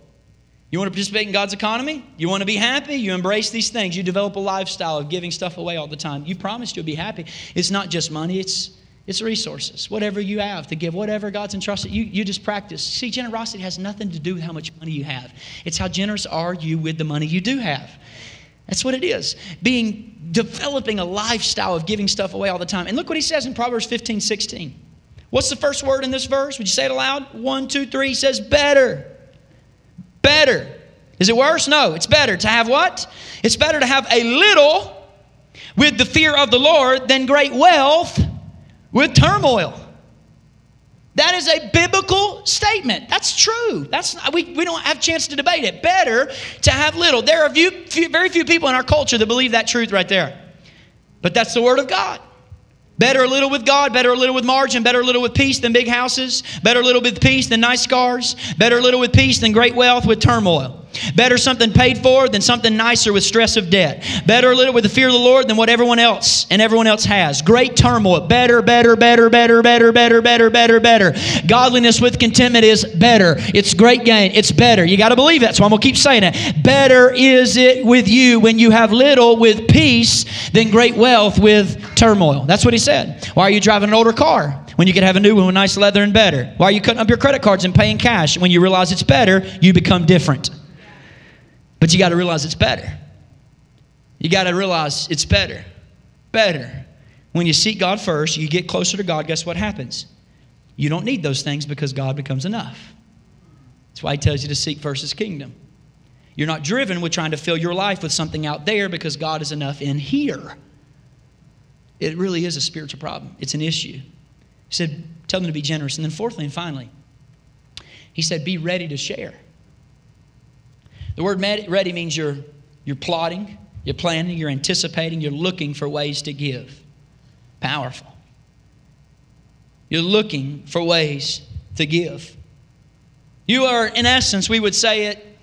you want to participate in God's economy? You want to be happy? You embrace these things. You develop a lifestyle of giving stuff away all the time. You promised you'll be happy. It's not just money, it's it's resources. Whatever you have to give, whatever God's entrusted, you, you just practice. See, generosity has nothing to do with how much money you have. It's how generous are you with the money you do have. That's what it is. Being developing a lifestyle of giving stuff away all the time. And look what he says in Proverbs 15, 16. What's the first word in this verse? Would you say it aloud? One, two, three. He says, better. Better. Is it worse? No, it's better to have what? It's better to have a little with the fear of the Lord than great wealth with turmoil. That is a biblical statement. That's true. That's we, we don't have a chance to debate it. Better to have little. There are few, few, very few people in our culture that believe that truth right there. But that's the word of God. Better a little with God, better a little with margin, better a little with peace than big houses, better a little with peace than nice cars, better a little with peace than great wealth with turmoil. Better something paid for than something nicer with stress of debt. Better a little with the fear of the Lord than what everyone else and everyone else has. Great turmoil. Better, better, better, better, better, better, better, better, better. Godliness with contentment is better. It's great gain. It's better. You got to believe that. So I'm going to keep saying it. Better is it with you when you have little with peace than great wealth with turmoil. That's what he said. Why are you driving an older car? when you could have a new one with nice leather and better? Why are you cutting up your credit cards and paying cash? When you realize it's better, you become different. But you got to realize it's better. You got to realize it's better. Better. When you seek God first, you get closer to God, guess what happens? You don't need those things because God becomes enough. That's why He tells you to seek first His kingdom. You're not driven with trying to fill your life with something out there because God is enough in here. It really is a spiritual problem, it's an issue. He said, Tell them to be generous. And then, fourthly and finally, He said, Be ready to share. The word ready means you're, you're plotting, you're planning, you're anticipating, you're looking for ways to give. Powerful. You're looking for ways to give. You are, in essence, we would say it,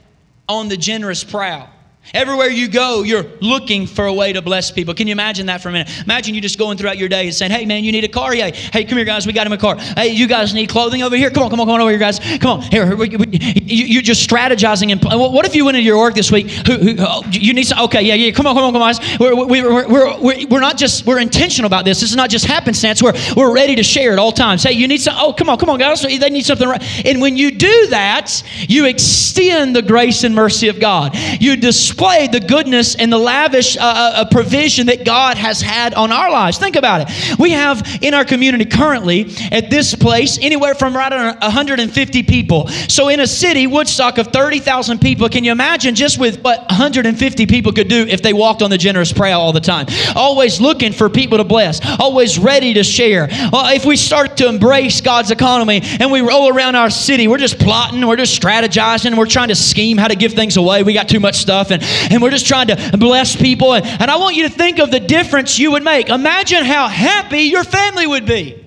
on the generous prowl. Everywhere you go, you're looking for a way to bless people. Can you imagine that for a minute? Imagine you just going throughout your day and saying, "Hey, man, you need a car? Yeah. Hey, come here, guys. We got him a car. Hey, you guys need clothing over here. Come on, come on, come on over here, guys. Come on. Here, you, are just strategizing. And what if you went into your work this week? Who, who, oh, you need some? Okay, yeah, yeah. Come on, come on, come on, guys. We're, we're, we're, we're, we're not just we're intentional about this. This is not just happenstance. We're we're ready to share at all times. Hey, you need some? Oh, come on, come on, guys. They need something. Right. And when you do that, you extend the grace and mercy of God. You display the goodness and the lavish uh, uh, provision that God has had on our lives. Think about it. We have in our community currently at this place anywhere from right around 150 people. So in a city, Woodstock of 30,000 people, can you imagine just with what 150 people could do if they walked on the generous prayer all the time? Always looking for people to bless, always ready to share. Well, if we start to embrace God's economy and we roll around our city, we're just plotting, we're just strategizing, we're trying to scheme how to give things away. We got too much stuff and, and we're just trying to bless people. And, and I want you to think of the difference you would make. Imagine how happy your family would be.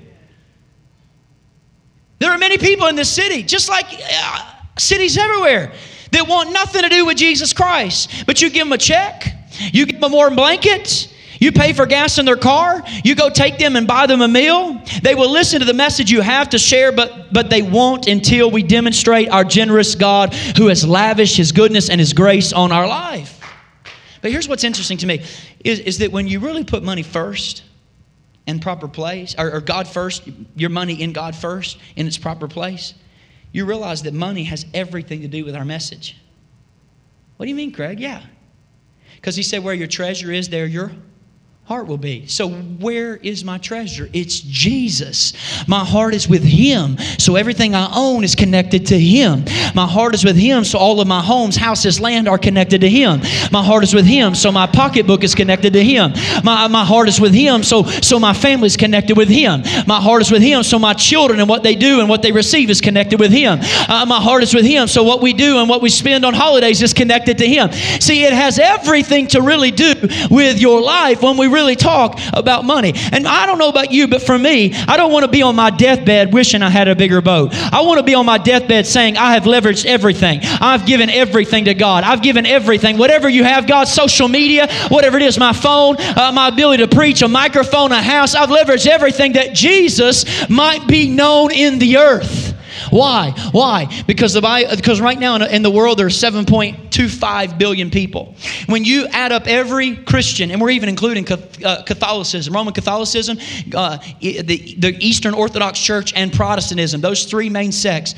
There are many people in this city, just like uh, cities everywhere, that want nothing to do with Jesus Christ. But you give them a check, you give them a warm blanket, you pay for gas in their car, you go take them and buy them a meal. They will listen to the message you have to share, but, but they won't until we demonstrate our generous God who has lavished his goodness and his grace on our life. But here's what's interesting to me is, is that when you really put money first in proper place, or, or God first, your money in God first in its proper place, you realize that money has everything to do with our message. What do you mean, Craig? Yeah. Because he said, Where your treasure is, there your heart will be. So, where is my treasure? It's Jesus. My heart is with Him. So, everything I own is connected to Him. My heart is with Him. So, all of my homes, houses, land are connected to Him. My heart is with Him. So, my pocketbook is connected to Him. My, my heart is with Him. So, so, my family is connected with Him. My heart is with Him. So, my children and what they do and what they receive is connected with Him. Uh, my heart is with Him. So, what we do and what we spend on holidays is connected to Him. See, it has everything to really do with your life when we really really talk about money. And I don't know about you, but for me, I don't want to be on my deathbed wishing I had a bigger boat. I want to be on my deathbed saying, I have leveraged everything. I've given everything to God. I've given everything. Whatever you have, God, social media, whatever it is, my phone, uh, my ability to preach, a microphone, a house, I've leveraged everything that Jesus might be known in the earth. Why? Why? Because the because right now in the world there are 7.25 billion people. When you add up every Christian, and we're even including uh, Catholicism, Roman Catholicism, uh, the, the Eastern Orthodox Church, and Protestantism, those three main sects,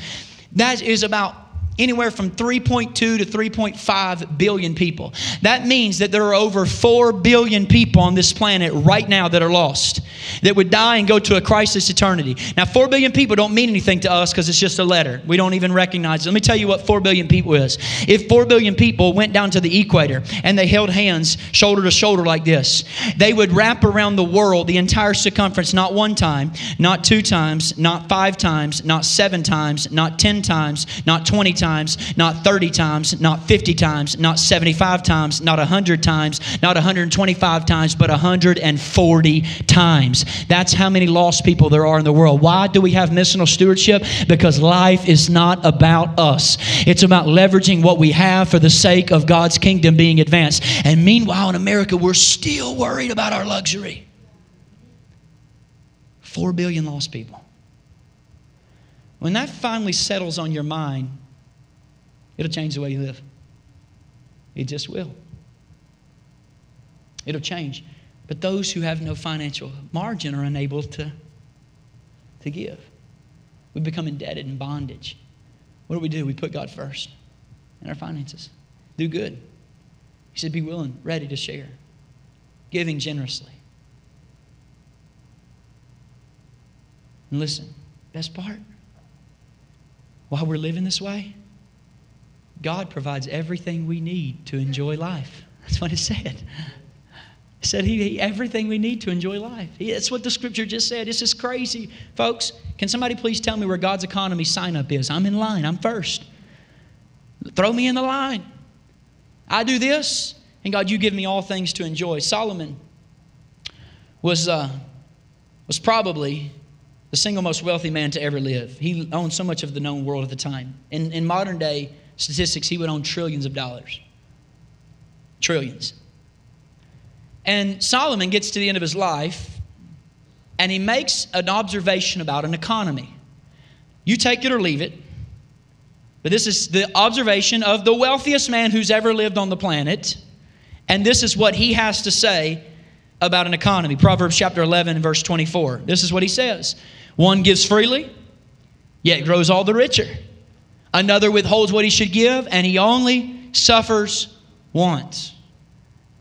that is about anywhere from 3.2 to 3.5 billion people. That means that there are over 4 billion people on this planet right now that are lost, that would die and go to a crisis eternity. Now, 4 billion people don't mean anything to us because it's just a letter. We don't even recognize it. Let me tell you what 4 billion people is. If 4 billion people went down to the equator and they held hands shoulder to shoulder like this, they would wrap around the world, the entire circumference, not one time, not two times, not five times, not seven times, not 10 times, not 20 times times, not 30 times, not 50 times, not 75 times, not 100 times, not 125 times, but 140 times. That's how many lost people there are in the world. Why do we have missional stewardship? Because life is not about us, it's about leveraging what we have for the sake of God's kingdom being advanced. And meanwhile, in America, we're still worried about our luxury. Four billion lost people. When that finally settles on your mind, It'll change the way you live. It just will. It'll change. But those who have no financial margin are unable to, to give. We become indebted in bondage. What do we do? We put God first in our finances. Do good. He said, be willing, ready to share, giving generously. And listen, best part, while we're living this way, God provides everything we need to enjoy life. That's what it said. It said he, he everything we need to enjoy life. He, that's what the scripture just said. This is crazy. Folks, can somebody please tell me where God's economy sign up is? I'm in line. I'm first. Throw me in the line. I do this, and God, you give me all things to enjoy. Solomon was, uh, was probably the single most wealthy man to ever live. He owned so much of the known world at the time. In, in modern day, statistics, he would own trillions of dollars. Trillions. And Solomon gets to the end of his life and he makes an observation about an economy. You take it or leave it. But this is the observation of the wealthiest man who's ever lived on the planet. And this is what he has to say about an economy. Proverbs chapter 11, verse 24. This is what he says One gives freely, yet grows all the richer. Another withholds what he should give, and he only suffers once.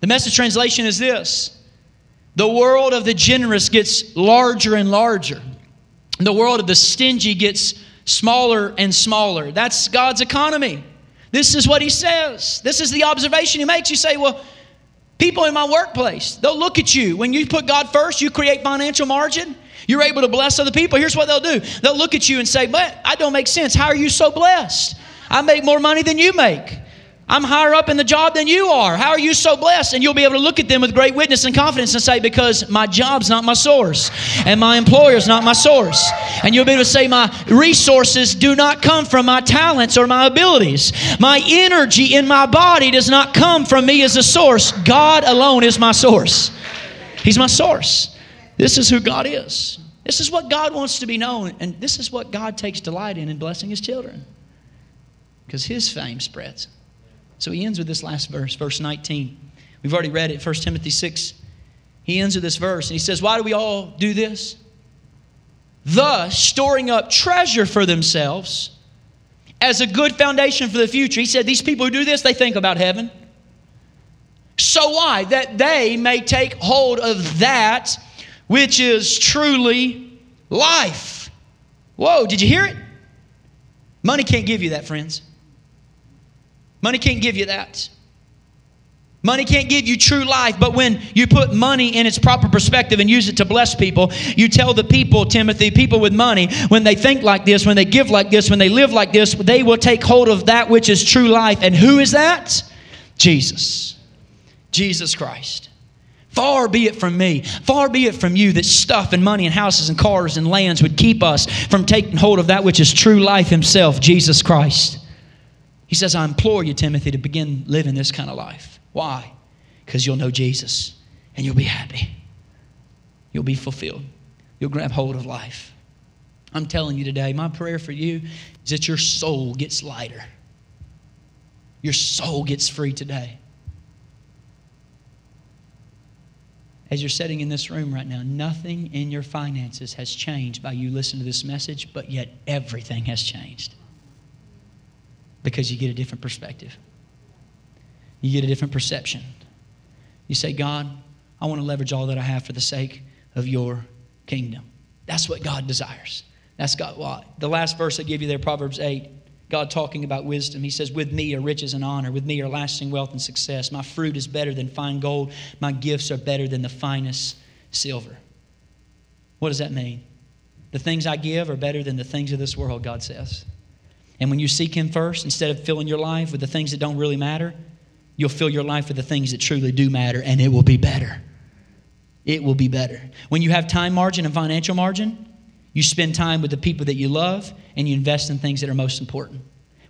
The message translation is this The world of the generous gets larger and larger, the world of the stingy gets smaller and smaller. That's God's economy. This is what he says. This is the observation he makes. You say, well, people in my workplace, they'll look at you. When you put God first, you create financial margin. You're able to bless other people. Here's what they'll do they'll look at you and say, But I don't make sense. How are you so blessed? I make more money than you make. I'm higher up in the job than you are. How are you so blessed? And you'll be able to look at them with great witness and confidence and say, Because my job's not my source, and my employer's not my source. And you'll be able to say, My resources do not come from my talents or my abilities. My energy in my body does not come from me as a source. God alone is my source. He's my source. This is who God is. This is what God wants to be known, and this is what God takes delight in in blessing His children. Because His fame spreads. So he ends with this last verse, verse 19. We've already read it, 1 Timothy 6. He ends with this verse, and he says, Why do we all do this? Thus, storing up treasure for themselves as a good foundation for the future. He said, These people who do this, they think about heaven. So why? That they may take hold of that which is truly life. Whoa, did you hear it? Money can't give you that, friends. Money can't give you that. Money can't give you true life, but when you put money in its proper perspective and use it to bless people, you tell the people, Timothy, people with money, when they think like this, when they give like this, when they live like this, they will take hold of that which is true life. And who is that? Jesus. Jesus Christ. Far be it from me, far be it from you that stuff and money and houses and cars and lands would keep us from taking hold of that which is true life Himself, Jesus Christ. He says, I implore you, Timothy, to begin living this kind of life. Why? Because you'll know Jesus and you'll be happy. You'll be fulfilled. You'll grab hold of life. I'm telling you today, my prayer for you is that your soul gets lighter. Your soul gets free today. As you're sitting in this room right now, nothing in your finances has changed by you listening to this message, but yet everything has changed because you get a different perspective. You get a different perception. You say, God, I want to leverage all that I have for the sake of your kingdom. That's what God desires. That's God. Well, the last verse I give you there, Proverbs 8, God talking about wisdom. He says, With me are riches and honor. With me are lasting wealth and success. My fruit is better than fine gold. My gifts are better than the finest silver. What does that mean? The things I give are better than the things of this world, God says. And when you seek Him first, instead of filling your life with the things that don't really matter, you'll fill your life with the things that truly do matter, and it will be better. It will be better. When you have time margin and financial margin, you spend time with the people that you love and you invest in things that are most important.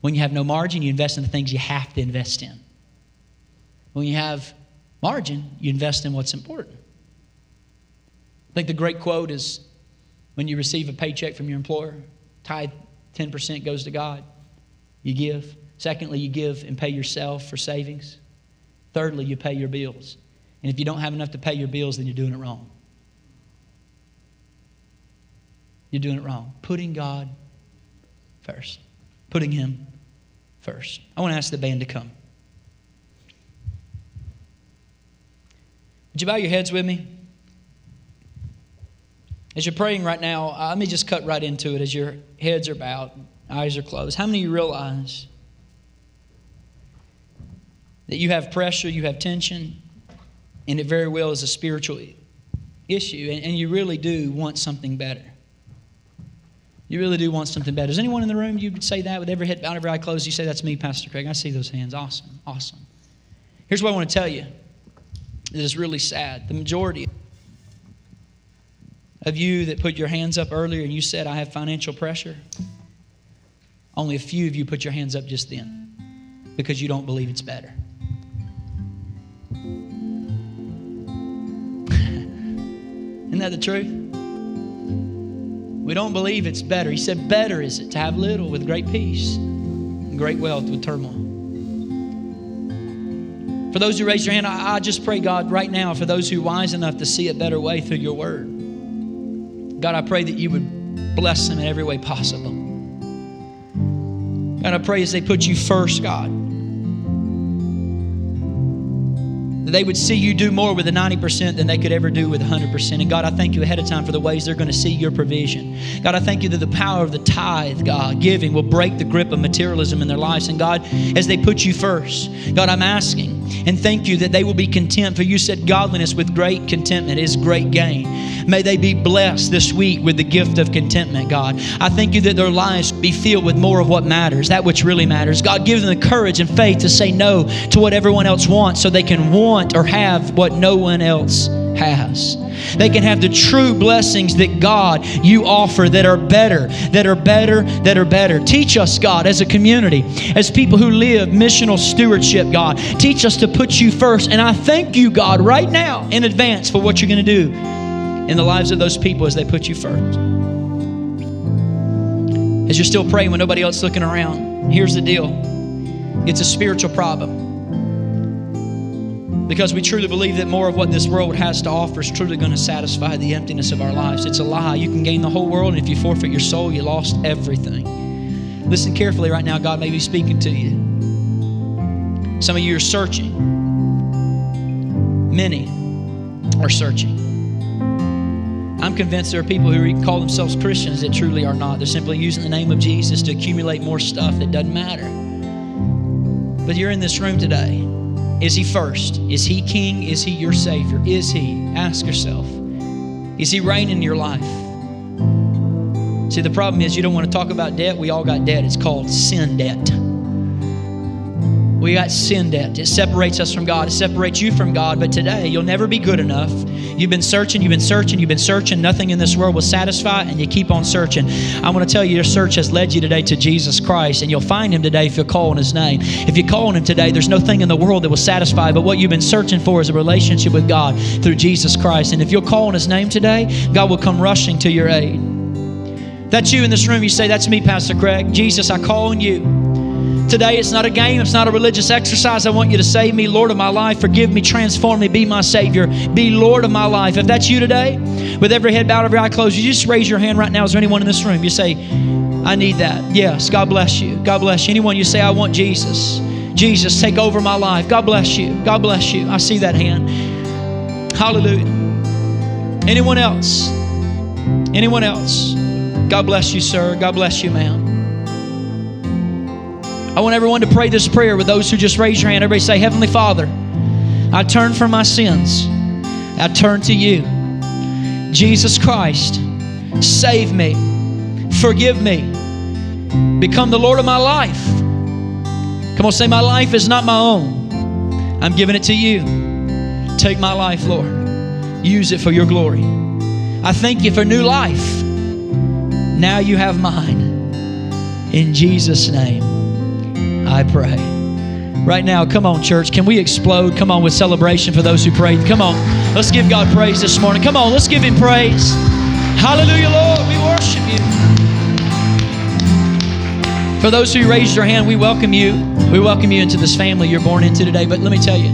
When you have no margin, you invest in the things you have to invest in. When you have margin, you invest in what's important. I think the great quote is when you receive a paycheck from your employer, tithe 10% goes to God. You give. Secondly, you give and pay yourself for savings. Thirdly, you pay your bills. And if you don't have enough to pay your bills, then you're doing it wrong. You're doing it wrong. Putting God first. Putting Him first. I want to ask the band to come. Would you bow your heads with me? As you're praying right now, uh, let me just cut right into it as your heads are bowed, eyes are closed. How many of you realize that you have pressure, you have tension, and it very well is a spiritual issue, and, and you really do want something better? You really do want something better. Is anyone in the room, you would say that with every head bowed, every eye closed? You say, That's me, Pastor Craig. I see those hands. Awesome, awesome. Here's what I want to tell you. It is really sad. The majority of you that put your hands up earlier and you said, I have financial pressure, only a few of you put your hands up just then because you don't believe it's better. Isn't that the truth? We don't believe it's better. He said, Better is it to have little with great peace and great wealth with turmoil. For those who raise your hand, I, I just pray, God, right now, for those who are wise enough to see a better way through your word. God, I pray that you would bless them in every way possible. God, I pray as they put you first, God, that they would see you do more with the 90% than they could ever do with 100%. And God, I thank you ahead of time for the ways they're going to see your provision. God, I thank you that the power of the tithe, God, giving will break the grip of materialism in their lives. And God, as they put you first, God, I'm asking and thank you that they will be content. For you said, Godliness with great contentment is great gain. May they be blessed this week with the gift of contentment, God. I thank you that their lives be filled with more of what matters, that which really matters. God, give them the courage and faith to say no to what everyone else wants so they can want or have what no one else has. They can have the true blessings that God you offer that are better, that are better, that are better. Teach us, God, as a community, as people who live missional stewardship, God. Teach us to put you first. And I thank you, God, right now in advance for what you're going to do in the lives of those people as they put you first. As you're still praying when nobody else looking around, here's the deal it's a spiritual problem because we truly believe that more of what this world has to offer is truly going to satisfy the emptiness of our lives. It's a lie. You can gain the whole world, and if you forfeit your soul, you lost everything. Listen carefully right now. God may be speaking to you. Some of you are searching, many are searching. I'm convinced there are people who call themselves Christians that truly are not. They're simply using the name of Jesus to accumulate more stuff that doesn't matter. But you're in this room today is He first? Is He King? Is He your Savior? Is He? Ask yourself. Is He reigning in your life? See, the problem is you don't want to talk about debt. We all got debt. It's called sin debt. We got sin debt. It separates us from God. It separates you from God. But today, you'll never be good enough. You've been searching, you've been searching, you've been searching. Nothing in this world will satisfy, and you keep on searching. I want to tell you, your search has led you today to Jesus Christ, and you'll find Him today if you call on His name. If you call on Him today, there's no thing in the world that will satisfy, but what you've been searching for is a relationship with God through Jesus Christ. And if you'll call on His name today, God will come rushing to your aid. That's you in this room. You say, That's me, Pastor Craig. Jesus, I call on you. Today, it's not a game, it's not a religious exercise. I want you to save me, Lord of my life. Forgive me, transform me, be my Savior, be Lord of my life. If that's you today, with every head bowed, every eye closed, you just raise your hand right now. Is there anyone in this room? You say, I need that. Yes, God bless you. God bless you. Anyone you say, I want Jesus. Jesus, take over my life. God bless you. God bless you. I see that hand. Hallelujah. Anyone else? Anyone else? God bless you, sir. God bless you, ma'am. I want everyone to pray this prayer with those who just raise your hand. Everybody say, Heavenly Father, I turn from my sins. I turn to you. Jesus Christ, save me, forgive me, become the Lord of my life. Come on, say, My life is not my own. I'm giving it to you. Take my life, Lord. Use it for your glory. I thank you for new life. Now you have mine. In Jesus' name. I pray. Right now, come on, church. Can we explode? Come on with celebration for those who prayed. Come on. Let's give God praise this morning. Come on, let's give Him praise. Hallelujah, Lord. We worship you. For those who raised your hand, we welcome you. We welcome you into this family you're born into today. But let me tell you,